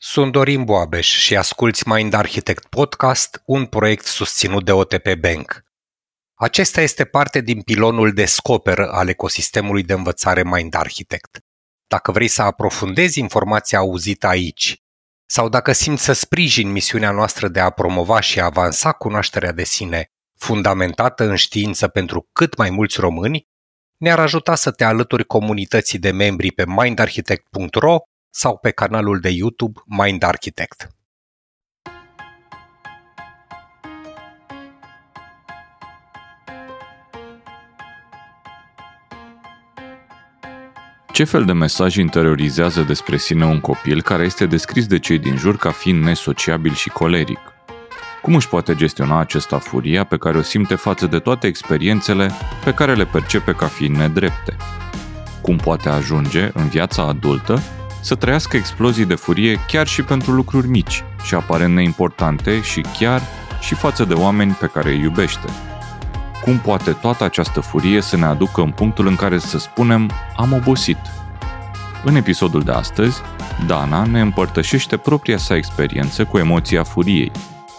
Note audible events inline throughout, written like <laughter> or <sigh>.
Sunt Dorin Boabeș și asculți Mind Architect Podcast, un proiect susținut de OTP Bank. Acesta este parte din pilonul Descoperă al ecosistemului de învățare Mind Architect. Dacă vrei să aprofundezi informația auzită aici sau dacă simți să sprijini misiunea noastră de a promova și avansa cunoașterea de sine fundamentată în știință pentru cât mai mulți români, ne-ar ajuta să te alături comunității de membri pe mindarchitect.ro sau pe canalul de YouTube Mind Architect. Ce fel de mesaj interiorizează despre sine un copil care este descris de cei din jur ca fiind nesociabil și coleric? Cum își poate gestiona acesta furia pe care o simte față de toate experiențele pe care le percepe ca fiind nedrepte? Cum poate ajunge, în viața adultă, să trăiască explozii de furie chiar și pentru lucruri mici și aparent neimportante și chiar și față de oameni pe care îi iubește. Cum poate toată această furie să ne aducă în punctul în care să spunem am obosit? În episodul de astăzi, Dana ne împărtășește propria sa experiență cu emoția furiei.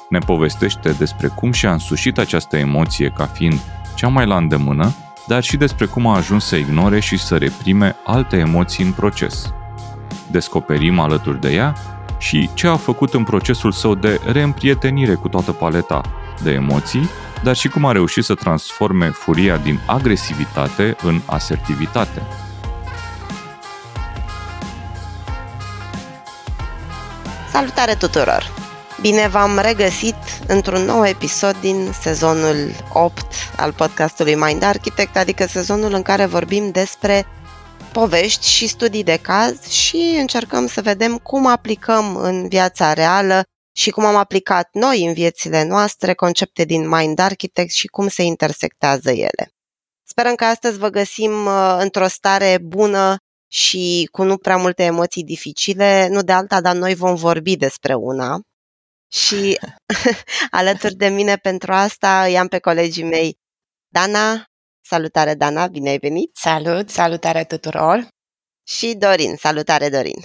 Ne povestește despre cum și-a însușit această emoție ca fiind cea mai la îndemână, dar și despre cum a ajuns să ignore și să reprime alte emoții în proces descoperim alături de ea și ce a făcut în procesul său de reîmprietenire cu toată paleta de emoții, dar și cum a reușit să transforme furia din agresivitate în asertivitate. Salutare tuturor! Bine v-am regăsit într-un nou episod din sezonul 8 al podcastului Mind Architect, adică sezonul în care vorbim despre povești și studii de caz și încercăm să vedem cum aplicăm în viața reală și cum am aplicat noi în viețile noastre concepte din Mind Architect și cum se intersectează ele. Sperăm că astăzi vă găsim uh, într-o stare bună și cu nu prea multe emoții dificile, nu de alta, dar noi vom vorbi despre una. Și <laughs> <laughs> alături de mine pentru asta i-am pe colegii mei Dana, Salutare, Dana, bine ai venit! Salut, salutare tuturor! Și Dorin, salutare, Dorin!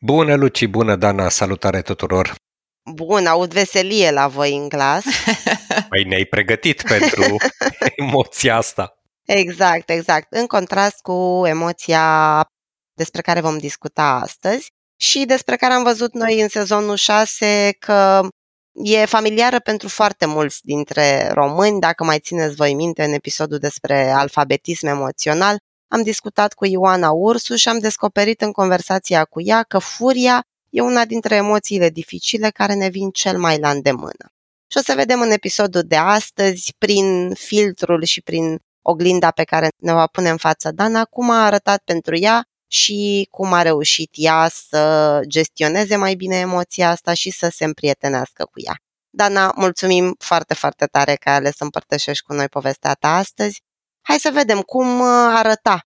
Bună, Luci, bună, Dana, salutare tuturor! Bun, aud veselie la voi în glas. <laughs> Păi ne-ai pregătit pentru <laughs> emoția asta. Exact, exact. În contrast cu emoția despre care vom discuta astăzi și despre care am văzut noi în sezonul 6 că E familiară pentru foarte mulți dintre români. Dacă mai țineți voi minte în episodul despre alfabetism emoțional, am discutat cu Ioana Ursu și am descoperit în conversația cu ea că furia e una dintre emoțiile dificile care ne vin cel mai la îndemână. Și o să vedem în episodul de astăzi, prin filtrul și prin oglinda pe care ne va pune în față Dana, cum a arătat pentru ea și cum a reușit ea să gestioneze mai bine emoția asta și să se împrietenească cu ea. Dana, mulțumim foarte, foarte tare că ai ales să împărtășești cu noi povestea ta astăzi. Hai să vedem cum arăta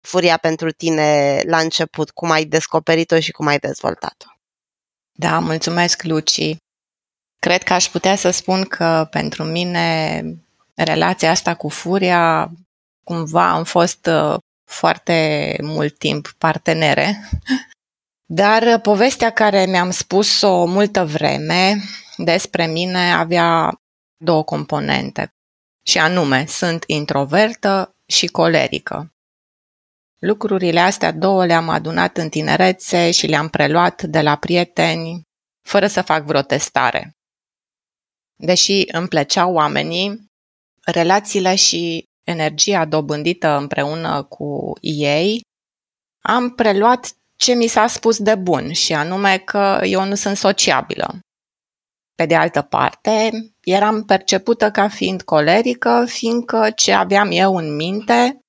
furia pentru tine la început, cum ai descoperit-o și cum ai dezvoltat-o. Da, mulțumesc, Luci. Cred că aș putea să spun că pentru mine relația asta cu furia cumva am fost uh, foarte mult timp partenere. Dar povestea care mi-am spus-o multă vreme despre mine avea două componente. Și anume, sunt introvertă și colerică. Lucrurile astea două le-am adunat în tinerețe și le-am preluat de la prieteni, fără să fac vreo testare. Deși îmi plăceau oamenii, relațiile și energia dobândită împreună cu ei, am preluat ce mi s-a spus de bun și anume că eu nu sunt sociabilă. Pe de altă parte, eram percepută ca fiind colerică, fiindcă ce aveam eu în minte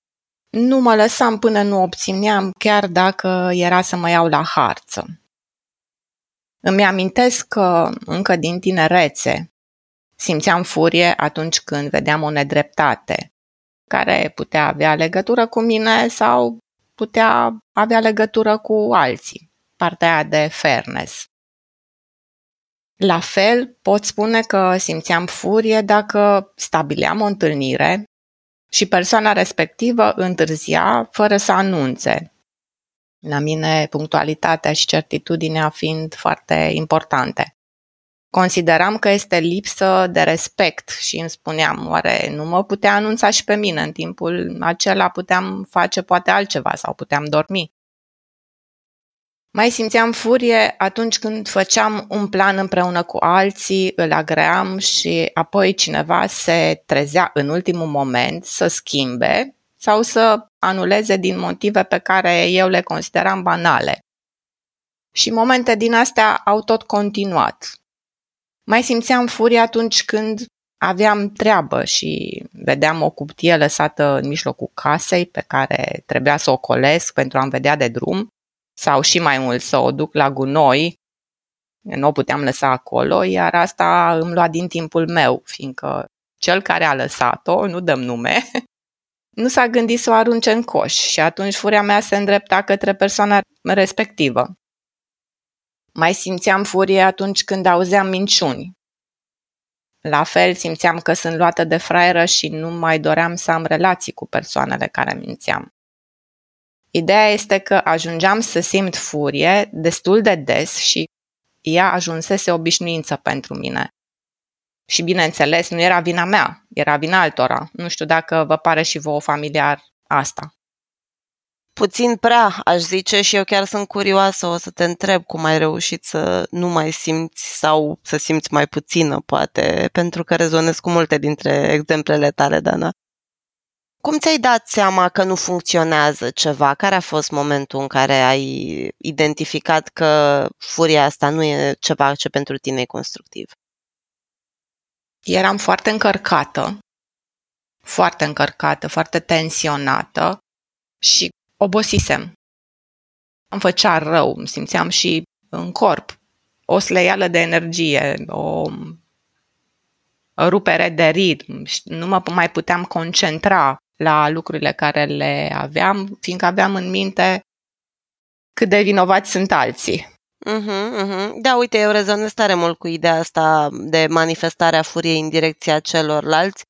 nu mă lăsam până nu obțineam, chiar dacă era să mă iau la harță. Îmi amintesc că încă din tinerețe simțeam furie atunci când vedeam o nedreptate, care putea avea legătură cu mine sau putea avea legătură cu alții, partea de fairness. La fel, pot spune că simțeam furie dacă stabileam o întâlnire și persoana respectivă întârzia fără să anunțe. La mine, punctualitatea și certitudinea fiind foarte importante. Consideram că este lipsă de respect și îmi spuneam, oare nu mă putea anunța și pe mine? În timpul acela puteam face poate altceva sau puteam dormi. Mai simțeam furie atunci când făceam un plan împreună cu alții, îl agream și apoi cineva se trezea în ultimul moment să schimbe sau să anuleze din motive pe care eu le consideram banale. Și momente din astea au tot continuat. Mai simțeam furie atunci când aveam treabă și vedeam o cuptie lăsată în mijlocul casei pe care trebuia să o colesc pentru a-mi vedea de drum sau și mai mult să o duc la gunoi, nu o puteam lăsa acolo, iar asta îmi lua din timpul meu, fiindcă cel care a lăsat-o, nu dăm nume, <laughs> nu s-a gândit să o arunce în coș și atunci furia mea se îndrepta către persoana respectivă. Mai simțeam furie atunci când auzeam minciuni. La fel simțeam că sunt luată de fraieră și nu mai doream să am relații cu persoanele care mințeam. Ideea este că ajungeam să simt furie destul de des și ea ajunsese obișnuință pentru mine. Și bineînțeles, nu era vina mea, era vina altora. Nu știu dacă vă pare și vouă familiar asta. Puțin prea, aș zice, și eu chiar sunt curioasă, o să te întreb cum ai reușit să nu mai simți sau să simți mai puțină, poate, pentru că rezonez cu multe dintre exemplele tale, Dana. Cum ți-ai dat seama că nu funcționează ceva? Care a fost momentul în care ai identificat că furia asta nu e ceva ce pentru tine e constructiv? Eram foarte încărcată, foarte încărcată, foarte tensionată și obosisem. Îmi făcea rău, îmi simțeam și în corp o sleială de energie, o rupere de ritm, nu mă mai puteam concentra la lucrurile care le aveam, fiindcă aveam în minte cât de vinovați sunt alții. Uh-huh, uh-huh. Da, uite, eu rezonez tare mult cu ideea asta de manifestarea furiei în direcția celorlalți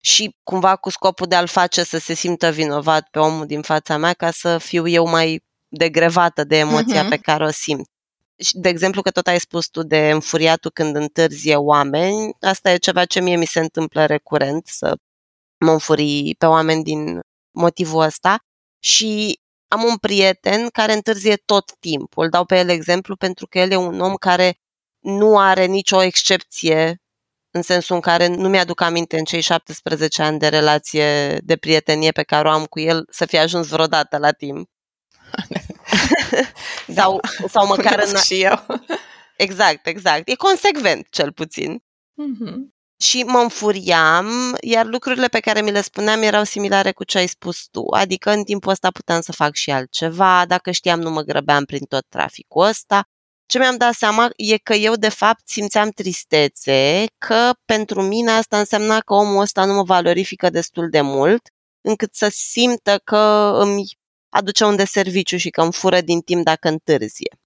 și cumva cu scopul de a-l face să se simtă vinovat pe omul din fața mea ca să fiu eu mai degrevată de emoția uh-huh. pe care o simt. De exemplu, că tot ai spus tu de înfuriatul când întârzie oameni, asta e ceva ce mie mi se întâmplă recurent, să mă înfurii pe oameni din motivul ăsta și am un prieten care întârzie tot timpul. Îl dau pe el exemplu pentru că el e un om care nu are nicio excepție în sensul în care nu mi-aduc aminte în cei 17 ani de relație de prietenie pe care o am cu el să fie ajuns vreodată la timp. <laughs> sau, sau măcar în... și eu. <laughs> Exact, exact. E consecvent, cel puțin. Mm-hmm și mă înfuriam, iar lucrurile pe care mi le spuneam erau similare cu ce ai spus tu, adică în timpul ăsta puteam să fac și altceva, dacă știam nu mă grăbeam prin tot traficul ăsta. Ce mi-am dat seama e că eu de fapt simțeam tristețe, că pentru mine asta însemna că omul ăsta nu mă valorifică destul de mult, încât să simtă că îmi aduce un de serviciu și că îmi fură din timp dacă întârzie.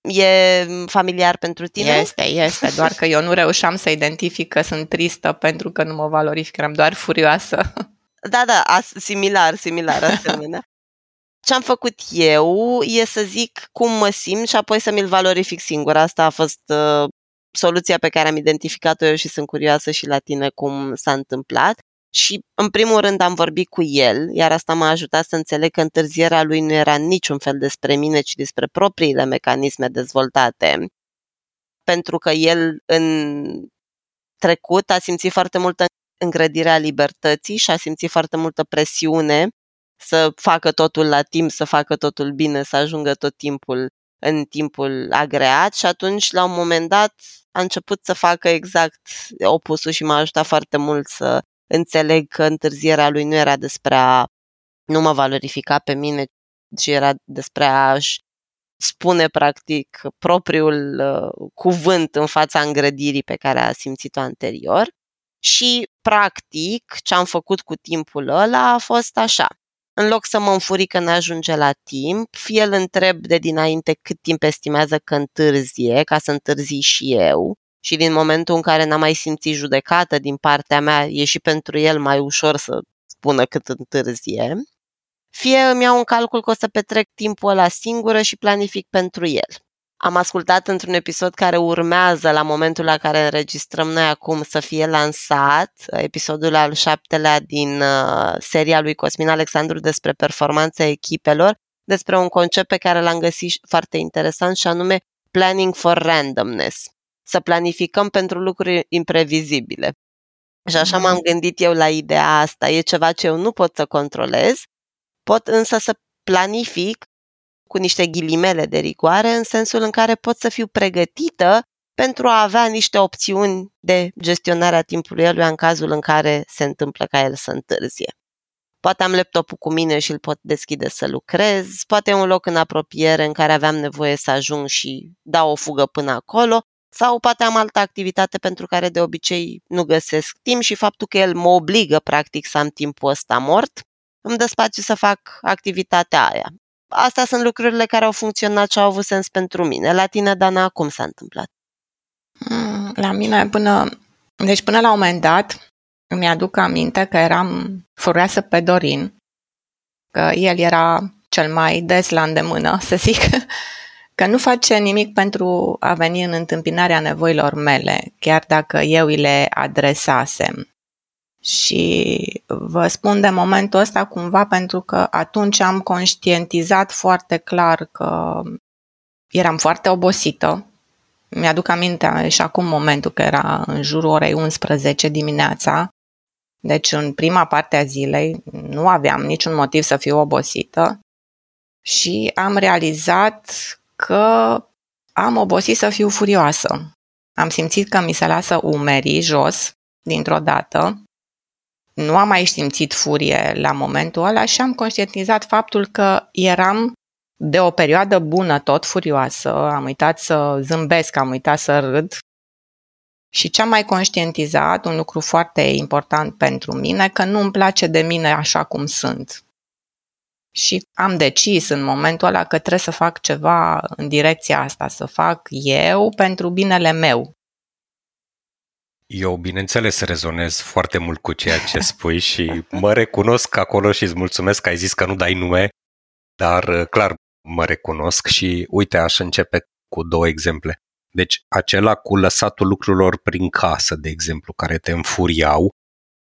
E familiar pentru tine? Este, este, doar că eu nu reușeam să identific că sunt tristă pentru că nu mă valorific, eram doar furioasă. Da, da, as, similar, similar, asemenea. Ce am făcut eu e să zic cum mă simt și apoi să mi-l valorific singur. Asta a fost uh, soluția pe care am identificat-o eu și sunt curioasă și la tine cum s-a întâmplat și în primul rând am vorbit cu el, iar asta m-a ajutat să înțeleg că întârzierea lui nu era niciun fel despre mine, ci despre propriile mecanisme dezvoltate. Pentru că el în trecut a simțit foarte multă îngrădirea libertății și a simțit foarte multă presiune să facă totul la timp, să facă totul bine, să ajungă tot timpul în timpul agreat și atunci, la un moment dat, a început să facă exact opusul și m-a ajutat foarte mult să înțeleg că întârzierea lui nu era despre a nu mă valorifica pe mine, ci era despre a-și spune practic propriul uh, cuvânt în fața îngrădirii pe care a simțit-o anterior. Și practic ce am făcut cu timpul ăla a fost așa. În loc să mă înfuri că n-ajunge la timp, fie îl întreb de dinainte cât timp estimează că întârzie, ca să întârzi și eu, și din momentul în care n-am mai simțit judecată din partea mea, e și pentru el mai ușor să spună cât întârzie. fie îmi iau în calcul că o să petrec timpul ăla singură și planific pentru el. Am ascultat într-un episod care urmează la momentul la care înregistrăm noi acum să fie lansat, episodul al șaptelea din uh, seria lui Cosmin Alexandru despre performanța echipelor, despre un concept pe care l-am găsit foarte interesant și anume planning for randomness. Să planificăm pentru lucruri imprevizibile. Și așa m-am mm. gândit eu la ideea asta. E ceva ce eu nu pot să controlez, pot însă să planific cu niște ghilimele de rigoare, în sensul în care pot să fiu pregătită pentru a avea niște opțiuni de gestionare a timpului eluia în cazul în care se întâmplă ca el să întârzie. Poate am laptopul cu mine și îl pot deschide să lucrez, poate e un loc în apropiere în care aveam nevoie să ajung și dau o fugă până acolo, sau poate am altă activitate pentru care de obicei nu găsesc timp și faptul că el mă obligă practic să am timpul ăsta mort, îmi dă spațiu să fac activitatea aia. Astea sunt lucrurile care au funcționat și au avut sens pentru mine. La tine, Dana, cum s-a întâmplat? Mm, la mine până... Deci până la un moment dat îmi aduc aminte că eram furioasă pe Dorin, că el era cel mai des la îndemână, <laughs> să zic, că nu face nimic pentru a veni în întâmpinarea nevoilor mele, chiar dacă eu îi le adresasem. Și vă spun de momentul ăsta cumva pentru că atunci am conștientizat foarte clar că eram foarte obosită. Mi-aduc aminte și acum momentul că era în jurul orei 11 dimineața. Deci în prima parte a zilei nu aveam niciun motiv să fiu obosită și am realizat că am obosit să fiu furioasă. Am simțit că mi se lasă umerii jos dintr-o dată nu am mai simțit furie la momentul ăla și am conștientizat faptul că eram de o perioadă bună tot furioasă, am uitat să zâmbesc, am uitat să râd și ce am mai conștientizat, un lucru foarte important pentru mine, că nu îmi place de mine așa cum sunt. Și am decis în momentul ăla că trebuie să fac ceva în direcția asta, să fac eu pentru binele meu. Eu, bineînțeles, rezonez foarte mult cu ceea ce <laughs> spui și mă recunosc acolo și îți mulțumesc că ai zis că nu dai nume, dar uh, clar mă recunosc și uite, aș începe cu două exemple. Deci acela cu lăsatul lucrurilor prin casă, de exemplu, care te înfuriau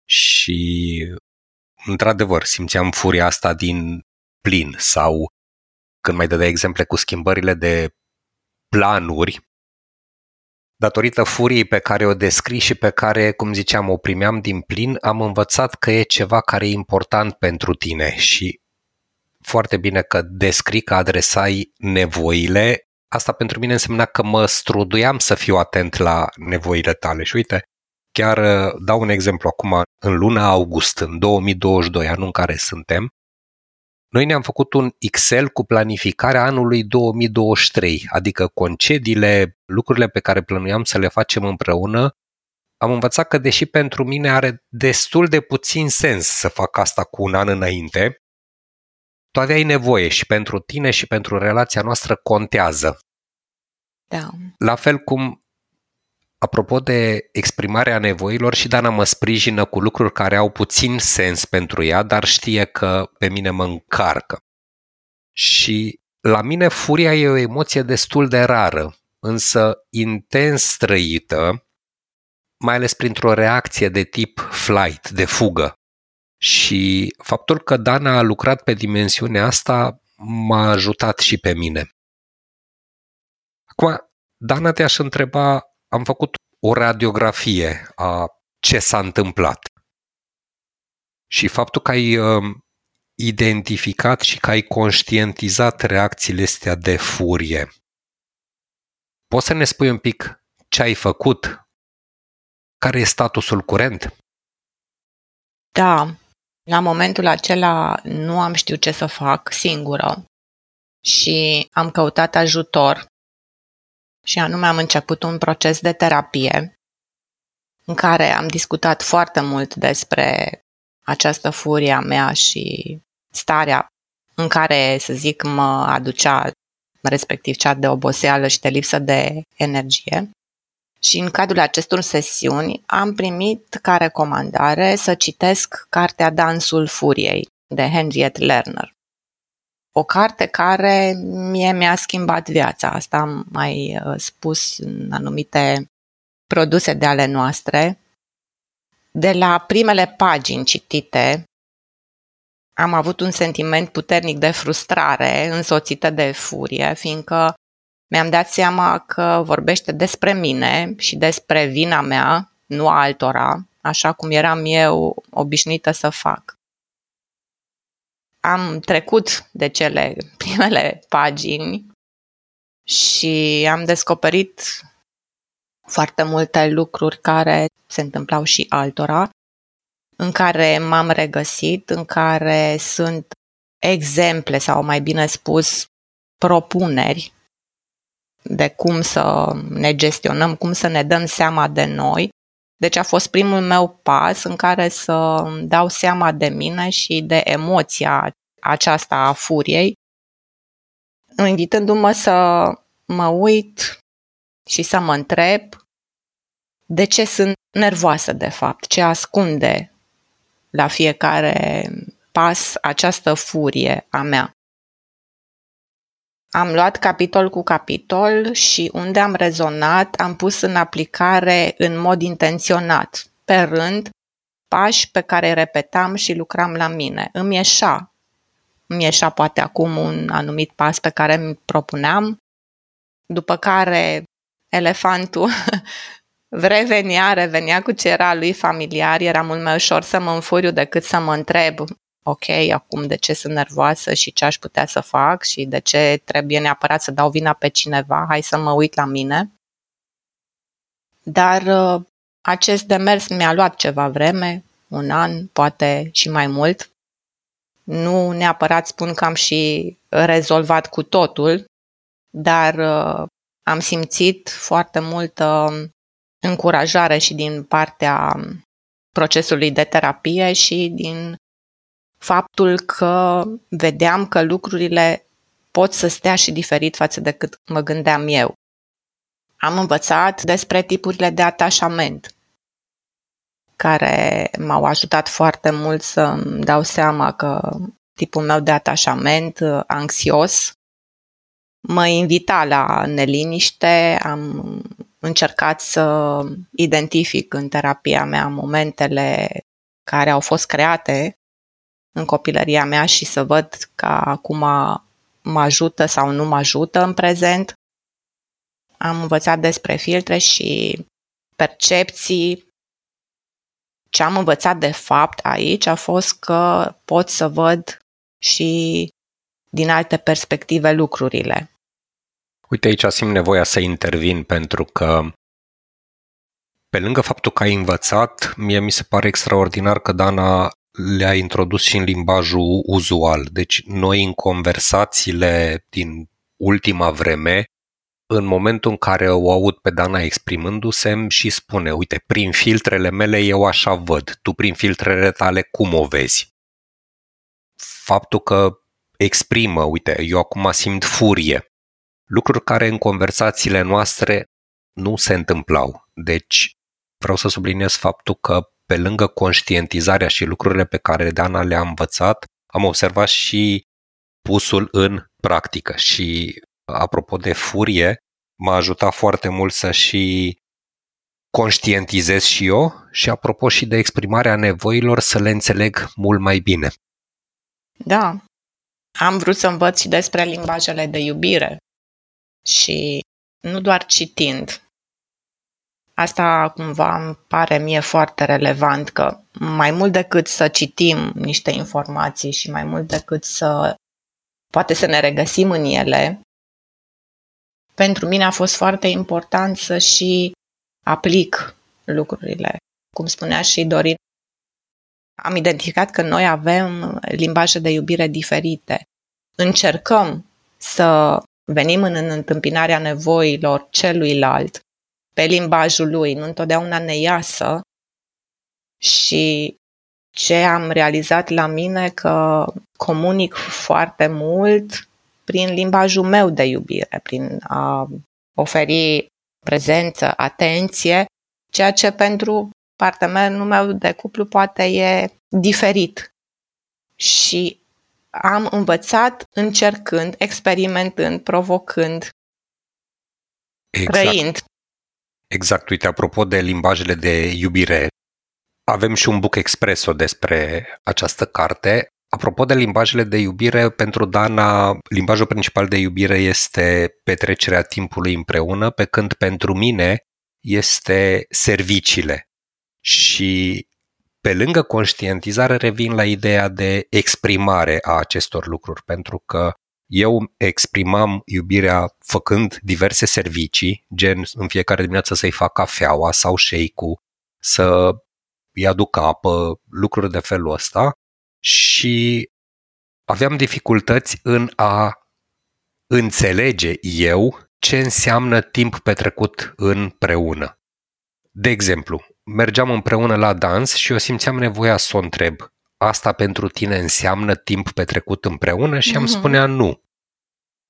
și într-adevăr simțeam furia asta din plin sau când mai dădea exemple cu schimbările de planuri, datorită furiei pe care o descrii și pe care, cum ziceam, o primeam din plin, am învățat că e ceva care e important pentru tine și foarte bine că descrii, că adresai nevoile. Asta pentru mine însemna că mă struduiam să fiu atent la nevoile tale. Și uite, chiar uh, dau un exemplu acum, în luna august, în 2022, anul în care suntem, noi ne-am făcut un Excel cu planificarea anului 2023, adică concediile, lucrurile pe care plănuiam să le facem împreună. Am învățat că deși pentru mine are destul de puțin sens să fac asta cu un an înainte, tu aveai nevoie și pentru tine și pentru relația noastră contează. Da. La fel cum Apropo de exprimarea nevoilor, și Dana mă sprijină cu lucruri care au puțin sens pentru ea, dar știe că pe mine mă încarcă. Și la mine furia e o emoție destul de rară, însă intens trăită, mai ales printr-o reacție de tip flight, de fugă. Și faptul că Dana a lucrat pe dimensiunea asta m-a ajutat și pe mine. Acum, Dana, te-aș întreba am făcut o radiografie a ce s-a întâmplat. Și faptul că ai uh, identificat și că ai conștientizat reacțiile astea de furie. Poți să ne spui un pic ce ai făcut? Care e statusul curent? Da, la momentul acela nu am știut ce să fac singură și am căutat ajutor și anume am început un proces de terapie în care am discutat foarte mult despre această furie a mea și starea în care, să zic, mă aducea respectiv cea de oboseală și de lipsă de energie. Și în cadrul acestor sesiuni am primit ca recomandare să citesc cartea Dansul Furiei de Henriette Lerner. O carte care mie mi-a schimbat viața. Asta am mai uh, spus în anumite produse de ale noastre. De la primele pagini citite, am avut un sentiment puternic de frustrare însoțită de furie, fiindcă mi-am dat seama că vorbește despre mine și despre vina mea, nu a altora, așa cum eram eu obișnuită să fac. Am trecut de cele <laughs> primele pagini și am descoperit foarte multe lucruri care se întâmplau și altora, în care m-am regăsit, în care sunt exemple sau mai bine spus propuneri de cum să ne gestionăm, cum să ne dăm seama de noi. Deci a fost primul meu pas în care să dau seama de mine și de emoția aceasta a furiei, invitându-mă să mă uit și să mă întreb de ce sunt nervoasă de fapt, ce ascunde la fiecare pas această furie a mea. Am luat capitol cu capitol și unde am rezonat, am pus în aplicare în mod intenționat, pe rând, pași pe care repetam și lucram la mine. Îmi ieșa. Îmi ieșa poate acum un anumit pas pe care îmi propuneam, după care elefantul <laughs> revenea, revenea cu ce era lui familiar, era mult mai ușor să mă înfuriu decât să mă întreb ok, acum de ce sunt nervoasă și ce aș putea să fac și de ce trebuie neapărat să dau vina pe cineva, hai să mă uit la mine. Dar uh, acest demers mi-a luat ceva vreme, un an, poate și mai mult. Nu neapărat spun că am și rezolvat cu totul, dar uh, am simțit foarte multă încurajare și din partea procesului de terapie și din faptul că vedeam că lucrurile pot să stea și diferit față de cât mă gândeam eu. Am învățat despre tipurile de atașament, care m-au ajutat foarte mult să-mi dau seama că tipul meu de atașament anxios mă invita la neliniște, am încercat să identific în terapia mea momentele care au fost create în copilăria mea și să văd că acum mă ajută sau nu mă ajută în prezent. Am învățat despre filtre și percepții. Ce am învățat de fapt aici a fost că pot să văd și din alte perspective lucrurile. Uite, aici simt nevoia să intervin pentru că pe lângă faptul că ai învățat, mie mi se pare extraordinar că Dana le-a introdus și în limbajul uzual. Deci noi în conversațiile din ultima vreme, în momentul în care o aud pe Dana exprimându-se și spune, uite, prin filtrele mele eu așa văd, tu prin filtrele tale cum o vezi? Faptul că exprimă, uite, eu acum simt furie, lucruri care în conversațiile noastre nu se întâmplau. Deci vreau să subliniez faptul că pe lângă conștientizarea și lucrurile pe care Dana le-a învățat, am observat și pusul în practică. Și apropo de furie, m-a ajutat foarte mult să și conștientizez și eu și apropo și de exprimarea nevoilor să le înțeleg mult mai bine. Da, am vrut să învăț și despre limbajele de iubire. Și nu doar citind, Asta cumva îmi pare mie foarte relevant că mai mult decât să citim niște informații și mai mult decât să poate să ne regăsim în ele, pentru mine a fost foarte important să și aplic lucrurile. Cum spunea și Dorin, am identificat că noi avem limbaje de iubire diferite. Încercăm să venim în întâmpinarea nevoilor celuilalt, pe limbajul lui, nu întotdeauna ne iasă și ce am realizat la mine că comunic foarte mult prin limbajul meu de iubire, prin a oferi prezență, atenție, ceea ce pentru partenerul meu de cuplu poate e diferit. Și am învățat încercând, experimentând, provocând, exact. trăind. Exact, uite, apropo de limbajele de iubire, avem și un book expreso despre această carte. Apropo de limbajele de iubire, pentru Dana, limbajul principal de iubire este petrecerea timpului împreună, pe când pentru mine este serviciile. Și pe lângă conștientizare revin la ideea de exprimare a acestor lucruri, pentru că eu exprimam iubirea făcând diverse servicii, gen în fiecare dimineață să-i fac cafeaua sau shake-ul, să îi aduc apă, lucruri de felul ăsta și aveam dificultăți în a înțelege eu ce înseamnă timp petrecut împreună. De exemplu, mergeam împreună la dans și eu simțeam nevoia să o întreb, asta pentru tine înseamnă timp petrecut împreună? Și mm-hmm. am mhm. spunea nu.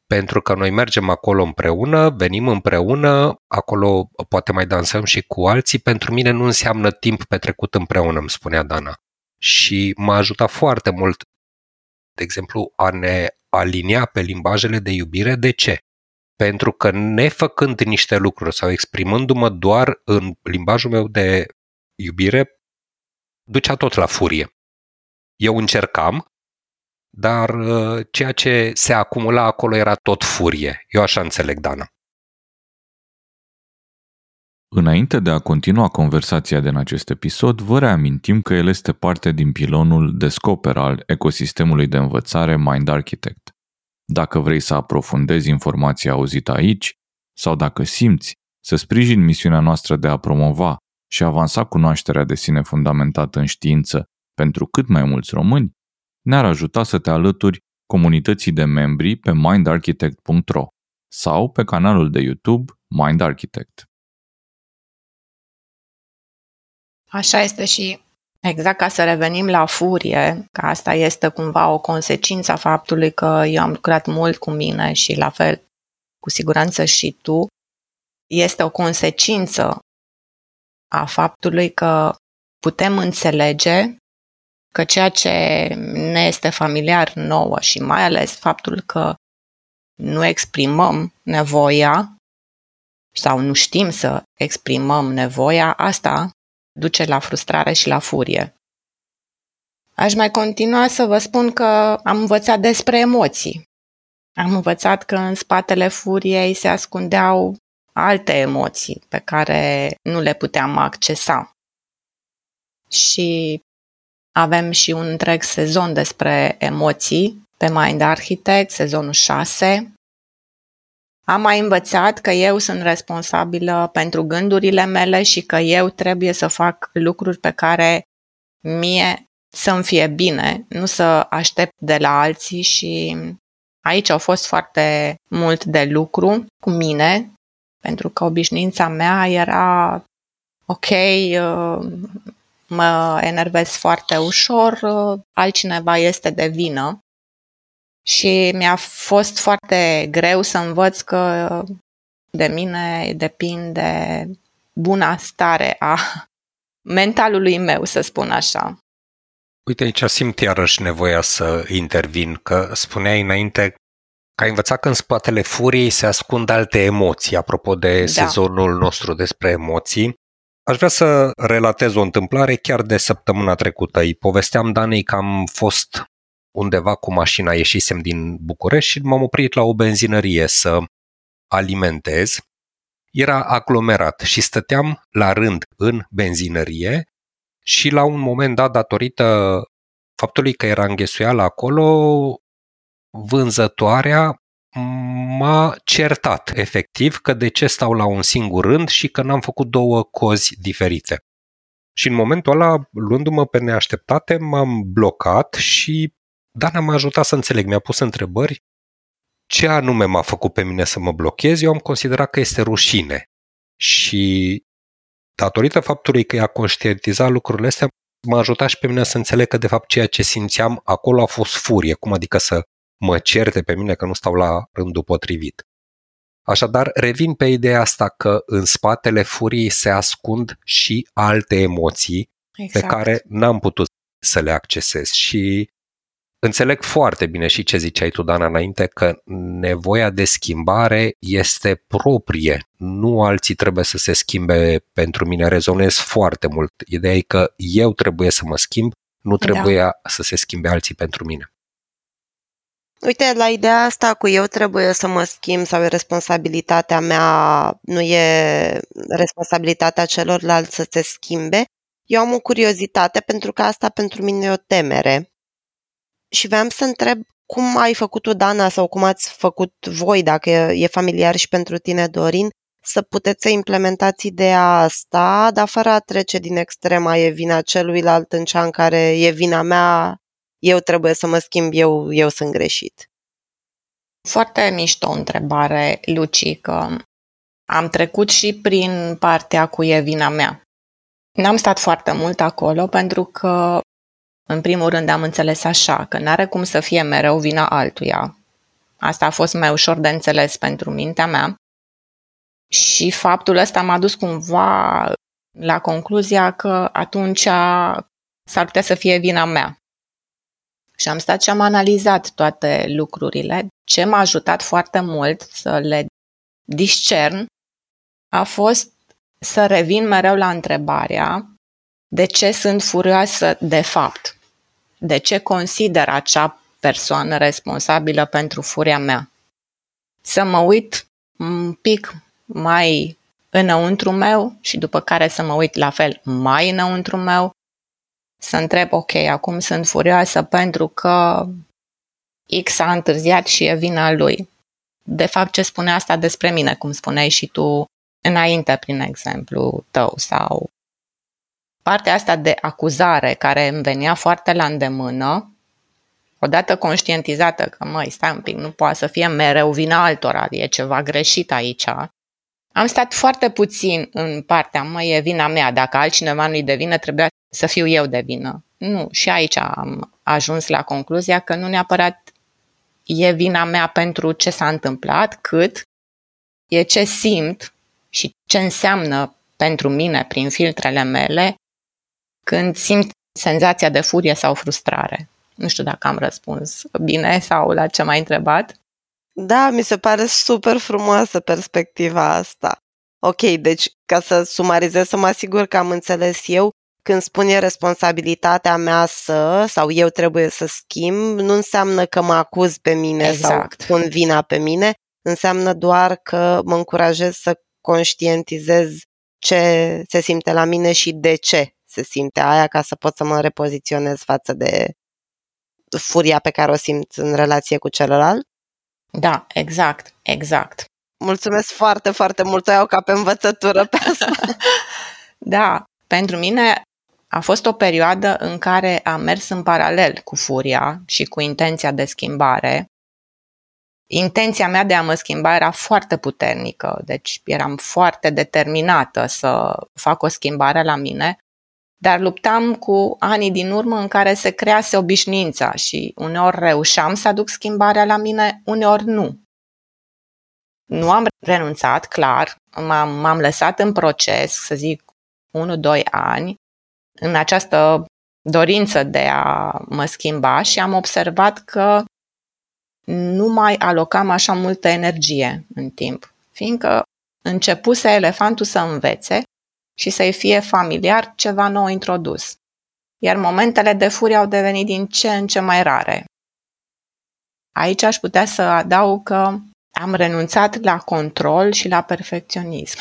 Pentru că noi mergem acolo împreună, venim împreună, acolo poate mai dansăm și cu alții, pentru mine nu înseamnă timp petrecut împreună, îmi spunea Dana. Și m-a ajutat foarte mult, de exemplu, a ne alinia pe limbajele de iubire. De ce? Pentru că nefăcând niște lucruri sau exprimându-mă doar în limbajul meu de iubire, ducea tot la furie. Eu încercam, dar uh, ceea ce se acumula acolo era tot furie. Eu așa înțeleg, Dana. Înainte de a continua conversația din acest episod, vă reamintim că el este parte din pilonul Descoper al ecosistemului de învățare Mind Architect. Dacă vrei să aprofundezi informația auzită aici sau dacă simți să sprijini misiunea noastră de a promova și avansa cunoașterea de sine fundamentată în știință pentru cât mai mulți români, ne-ar ajuta să te alături comunității de membri pe mindarchitect.ro sau pe canalul de YouTube Mind Architect. Așa este și exact ca să revenim la furie, că asta este cumva o consecință a faptului că eu am lucrat mult cu mine și la fel cu siguranță și tu, este o consecință a faptului că putem înțelege că ceea ce ne este familiar nouă și mai ales faptul că nu exprimăm nevoia sau nu știm să exprimăm nevoia, asta duce la frustrare și la furie. Aș mai continua să vă spun că am învățat despre emoții. Am învățat că în spatele furiei se ascundeau alte emoții pe care nu le puteam accesa. Și avem și un întreg sezon despre emoții pe Mind Architect, sezonul 6. Am mai învățat că eu sunt responsabilă pentru gândurile mele și că eu trebuie să fac lucruri pe care mie să-mi fie bine, nu să aștept de la alții și aici au fost foarte mult de lucru cu mine, pentru că obișnuința mea era ok, uh, mă enervez foarte ușor, uh, altcineva este de vină. Și mi-a fost foarte greu să învăț că de mine depinde buna stare a <laughs> mentalului meu, să spun așa. Uite, aici simt iarăși nevoia să intervin, că spuneai înainte că ai învățat că în spatele furiei se ascund alte emoții, apropo de da. sezonul nostru despre emoții. Aș vrea să relatez o întâmplare chiar de săptămâna trecută. Îi povesteam Danei că am fost undeva cu mașina, ieșisem din București și m-am oprit la o benzinărie să alimentez. Era aglomerat și stăteam la rând în benzinărie și la un moment dat, datorită faptului că era înghesuială acolo, vânzătoarea m-a certat efectiv că de ce stau la un singur rând și că n-am făcut două cozi diferite. Și în momentul ăla, luându-mă pe neașteptate, m-am blocat și Dana m-a ajutat să înțeleg, mi-a pus întrebări ce anume m-a făcut pe mine să mă blochez, eu am considerat că este rușine. Și datorită faptului că i-a conștientizat lucrurile astea, m-a ajutat și pe mine să înțeleg că de fapt ceea ce simțeam acolo a fost furie, cum adică să mă certe pe mine că nu stau la rândul potrivit. Așadar, revin pe ideea asta că în spatele furiei se ascund și alte emoții exact. pe care n-am putut să le accesez și Înțeleg foarte bine și ce ziceai tu, Dana, înainte, că nevoia de schimbare este proprie. Nu alții trebuie să se schimbe pentru mine. Rezonez foarte mult. Ideea e că eu trebuie să mă schimb, nu da. trebuie da. să se schimbe alții pentru mine. Uite, la ideea asta cu eu trebuie să mă schimb sau e responsabilitatea mea, nu e responsabilitatea celorlalți să se schimbe, eu am o curiozitate pentru că asta pentru mine e o temere. Și vreau să întreb cum ai făcut-o, Dana, sau cum ați făcut voi, dacă e familiar și pentru tine, Dorin, să puteți să implementați ideea asta, dar fără a trece din extrema e vina celuilalt în cea în care e vina mea, eu trebuie să mă schimb, eu, eu sunt greșit. Foarte mișto întrebare, Luci, că am trecut și prin partea cu e vina mea. N-am stat foarte mult acolo pentru că, în primul rând, am înțeles așa, că n-are cum să fie mereu vina altuia. Asta a fost mai ușor de înțeles pentru mintea mea. Și faptul ăsta m-a dus cumva la concluzia că atunci s-ar putea să fie vina mea. Și am stat și am analizat toate lucrurile. Ce m-a ajutat foarte mult să le discern a fost să revin mereu la întrebarea de ce sunt furioasă de fapt, de ce consider acea persoană responsabilă pentru furia mea. Să mă uit un pic mai înăuntru meu și după care să mă uit la fel mai înăuntru meu, să întreb, ok, acum sunt furioasă pentru că X a întârziat și e vina lui. De fapt, ce spune asta despre mine, cum spuneai și tu înainte prin exemplu tău sau partea asta de acuzare care îmi venea foarte la îndemână, odată conștientizată că, măi, stai un pic, nu poate să fie mereu vina altora, e ceva greșit aici, am stat foarte puțin în partea, măi, e vina mea, dacă altcineva nu-i de vină, trebuia să fiu eu de vină. Nu, și aici am ajuns la concluzia că nu neapărat e vina mea pentru ce s-a întâmplat, cât e ce simt și ce înseamnă pentru mine, prin filtrele mele, când simt senzația de furie sau frustrare. Nu știu dacă am răspuns bine sau la ce m-ai întrebat. Da, mi se pare super frumoasă perspectiva asta. Ok, deci ca să sumarizez, să mă asigur că am înțeles eu, când spune responsabilitatea mea să sau eu trebuie să schimb, nu înseamnă că mă acuz pe mine exact. sau pun vina pe mine, înseamnă doar că mă încurajez să conștientizez ce se simte la mine și de ce se simte aia ca să pot să mă repoziționez față de furia pe care o simt în relație cu celălalt? Da, exact, exact. Mulțumesc foarte, foarte mult, o iau ca pe învățătură pe asta. <laughs> da, pentru mine a fost o perioadă în care am mers în paralel cu furia și cu intenția de schimbare intenția mea de a mă schimba era foarte puternică, deci eram foarte determinată să fac o schimbare la mine, dar luptam cu anii din urmă în care se crease obișnuința și uneori reușeam să aduc schimbarea la mine, uneori nu. Nu am renunțat, clar, m-am, m-am lăsat în proces, să zic, 1-2 ani, în această dorință de a mă schimba și am observat că nu mai alocam așa multă energie în timp, fiindcă începuse elefantul să învețe și să-i fie familiar ceva nou introdus. Iar momentele de furie au devenit din ce în ce mai rare. Aici aș putea să adaug că am renunțat la control și la perfecționism.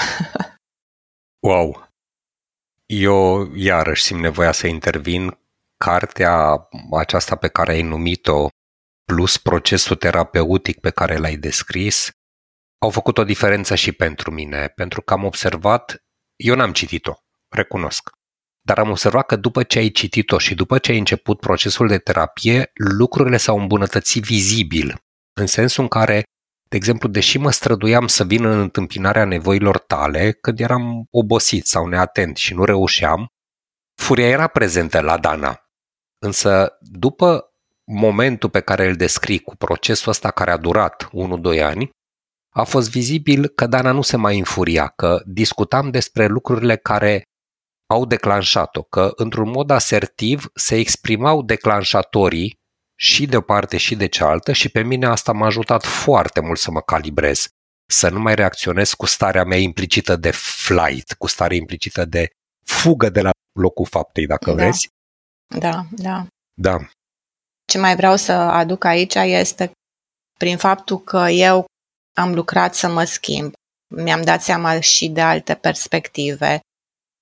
<laughs> wow! Eu iarăși simt nevoia să intervin. Cartea aceasta pe care ai numit-o, plus procesul terapeutic pe care l-ai descris, au făcut o diferență și pentru mine, pentru că am observat, eu n-am citit-o, recunosc, dar am observat că după ce ai citit-o și după ce ai început procesul de terapie, lucrurile s-au îmbunătățit vizibil, în sensul în care, de exemplu, deși mă străduiam să vin în întâmpinarea nevoilor tale, când eram obosit sau neatent și nu reușeam, furia era prezentă la Dana. Însă, după momentul pe care îl descrii cu procesul ăsta care a durat 1-2 ani, a fost vizibil că Dana nu se mai înfuria, că discutam despre lucrurile care au declanșat-o, că într-un mod asertiv se exprimau declanșatorii și de o parte și de cealaltă și pe mine asta m-a ajutat foarte mult să mă calibrez, să nu mai reacționez cu starea mea implicită de flight, cu starea implicită de fugă de la locul faptei, dacă Da. vreți. Da, da. Da, Ce mai vreau să aduc aici este prin faptul că eu am lucrat să mă schimb. Mi-am dat seama și de alte perspective.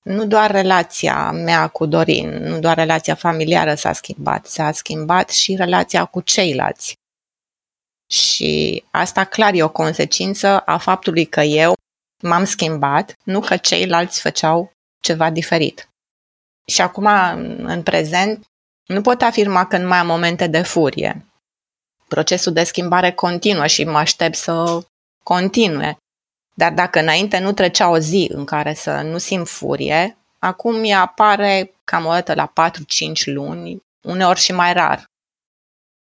Nu doar relația mea cu Dorin, nu doar relația familiară s-a schimbat, s-a schimbat și relația cu ceilalți. Și asta clar e o consecință a faptului că eu m-am schimbat, nu că ceilalți făceau ceva diferit. Și acum, în prezent, nu pot afirma că nu mai am momente de furie. Procesul de schimbare continuă și mă aștept să continue. Dar dacă înainte nu trecea o zi în care să nu simt furie, acum ea apare cam o dată la 4-5 luni, uneori și mai rar.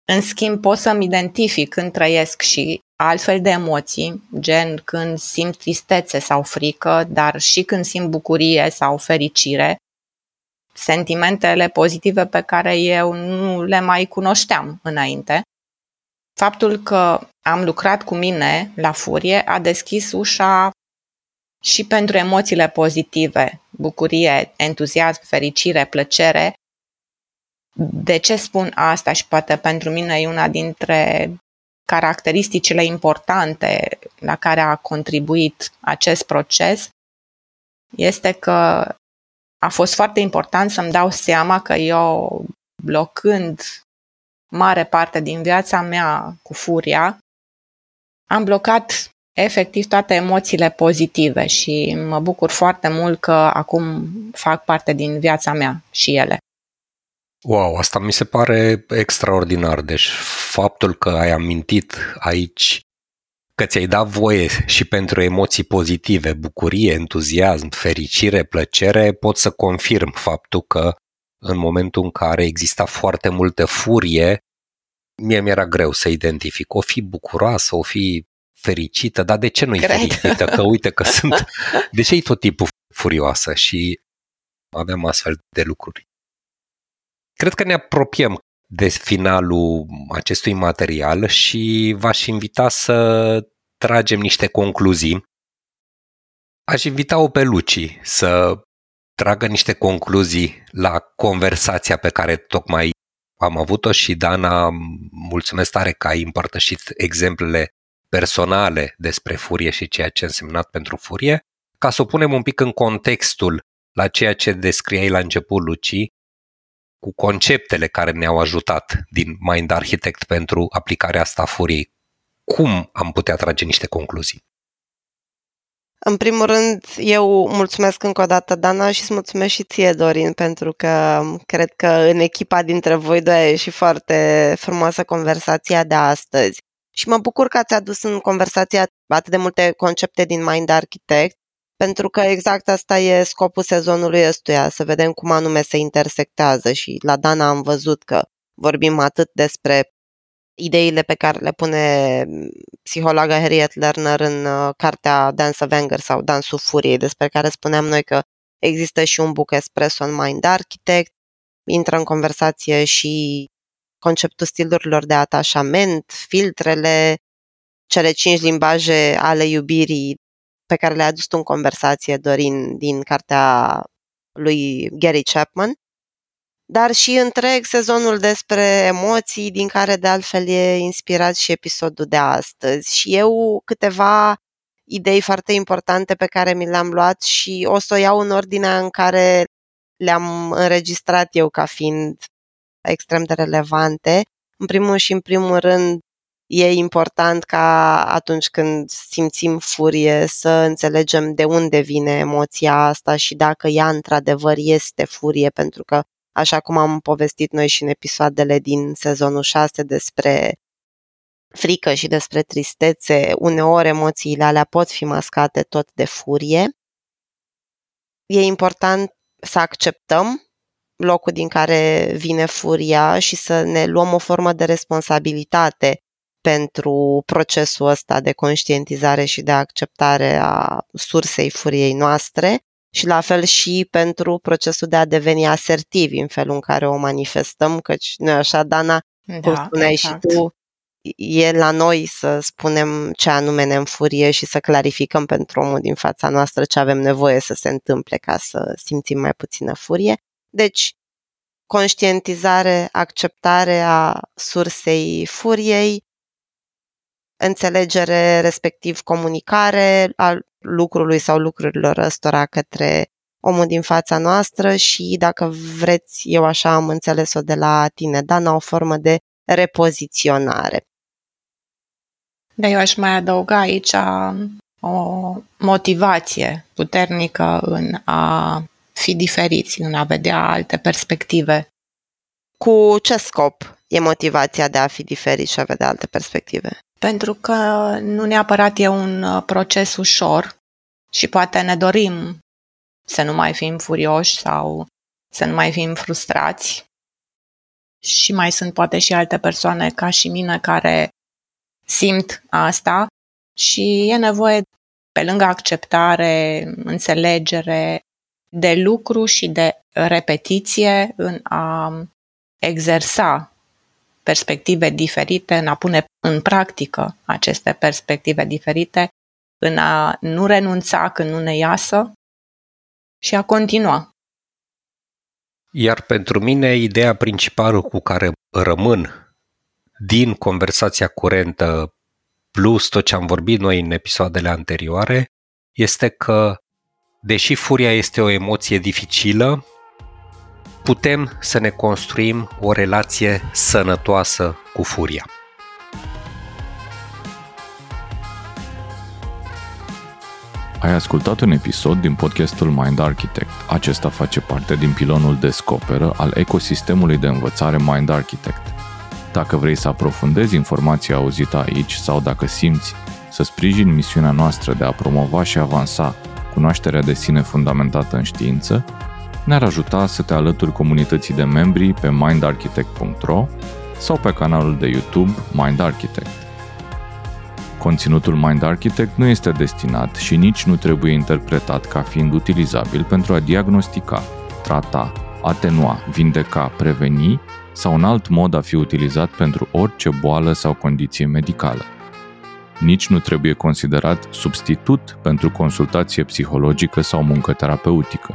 În schimb, pot să-mi identific când trăiesc și altfel de emoții, gen când simt tristețe sau frică, dar și când simt bucurie sau fericire, sentimentele pozitive pe care eu nu le mai cunoșteam înainte. Faptul că am lucrat cu mine la furie a deschis ușa și pentru emoțiile pozitive, bucurie, entuziasm, fericire, plăcere. De ce spun asta și poate pentru mine e una dintre caracteristicile importante la care a contribuit acest proces este că a fost foarte important să-mi dau seama că eu, blocând mare parte din viața mea cu furia, am blocat efectiv toate emoțiile pozitive și mă bucur foarte mult că acum fac parte din viața mea și ele. Wow, asta mi se pare extraordinar. Deci faptul că ai amintit aici că ți-ai dat voie și pentru emoții pozitive, bucurie, entuziasm, fericire, plăcere, pot să confirm faptul că în momentul în care exista foarte multă furie, mie mi-era greu să identific. O fi bucuroasă, o fi fericită, dar de ce nu-i Cred. fericită? Că uite că sunt... De ce e tot timpul furioasă? Și aveam astfel de lucruri. Cred că ne apropiem de finalul acestui material și v-aș invita să tragem niște concluzii. Aș invita-o pe Luci să tragă niște concluzii la conversația pe care tocmai am avut-o și Dana, mulțumesc tare că ai împărtășit exemplele personale despre furie și ceea ce a însemnat pentru furie, ca să o punem un pic în contextul la ceea ce descriai la început, Luci, cu conceptele care ne-au ajutat din Mind Architect pentru aplicarea asta a furiei. Cum am putea trage niște concluzii? În primul rând, eu mulțumesc încă o dată, Dana, și îți mulțumesc și ție, Dorin, pentru că cred că în echipa dintre voi doi a ieșit foarte frumoasă conversația de astăzi. Și mă bucur că ați adus în conversația atât de multe concepte din Mind Architect, pentru că exact asta e scopul sezonului ăstuia, să vedem cum anume se intersectează și la Dana am văzut că vorbim atât despre ideile pe care le pune psihologa Harriet Lerner în uh, cartea Dance of Anger sau Dansul Furiei, despre care spuneam noi că există și un book espresso în Mind Architect, intră în conversație și conceptul stilurilor de atașament, filtrele, cele cinci limbaje ale iubirii pe care le-a adus tu în conversație, Dorin, din cartea lui Gary Chapman, dar și întreg sezonul despre emoții, din care de altfel e inspirat și episodul de astăzi. Și eu câteva idei foarte importante pe care mi le-am luat și o să o iau în ordinea în care le-am înregistrat eu ca fiind extrem de relevante. În primul și în primul rând, e important ca atunci când simțim furie să înțelegem de unde vine emoția asta și dacă ea într-adevăr este furie, pentru că, așa cum am povestit noi și în episoadele din sezonul 6 despre frică și despre tristețe, uneori emoțiile alea pot fi mascate tot de furie. E important să acceptăm locul din care vine furia și să ne luăm o formă de responsabilitate pentru procesul ăsta de conștientizare și de acceptare a sursei furiei noastre și la fel și pentru procesul de a deveni asertivi în felul în care o manifestăm, căci noi așa, Dana, Da, cum spuneai exact. și tu, e la noi să spunem ce anume ne înfurie și să clarificăm pentru omul din fața noastră ce avem nevoie să se întâmple ca să simțim mai puțină furie. Deci, conștientizare, acceptare a sursei furiei, înțelegere, respectiv comunicare a lucrului sau lucrurilor ăstora către omul din fața noastră și, dacă vreți, eu așa am înțeles-o de la tine, Dana, o formă de repoziționare. Da, eu aș mai adăuga aici o motivație puternică în a fi diferiți, în a vedea alte perspective. Cu ce scop e motivația de a fi diferit și a vedea alte perspective? Pentru că nu neapărat e un uh, proces ușor și poate ne dorim să nu mai fim furioși sau să nu mai fim frustrați. Și mai sunt poate și alte persoane ca și mine care simt asta și e nevoie, pe lângă acceptare, înțelegere, de lucru și de repetiție în a exersa perspective diferite, în a pune în practică aceste perspective diferite, în a nu renunța când nu ne iasă și a continua. Iar pentru mine, ideea principală cu care rămân din conversația curentă plus tot ce am vorbit noi în episoadele anterioare este că, deși furia este o emoție dificilă, putem să ne construim o relație sănătoasă cu furia. Ai ascultat un episod din podcastul Mind Architect. Acesta face parte din pilonul Descoperă al ecosistemului de învățare Mind Architect. Dacă vrei să aprofundezi informația auzită aici sau dacă simți să sprijini misiunea noastră de a promova și avansa cunoașterea de sine fundamentată în știință, ne-ar ajuta să te alături comunității de membri pe mindarchitect.ro sau pe canalul de YouTube Mind Architect. Conținutul Mind Architect nu este destinat și nici nu trebuie interpretat ca fiind utilizabil pentru a diagnostica, trata, atenua, vindeca, preveni sau un alt mod a fi utilizat pentru orice boală sau condiție medicală. Nici nu trebuie considerat substitut pentru consultație psihologică sau muncă terapeutică.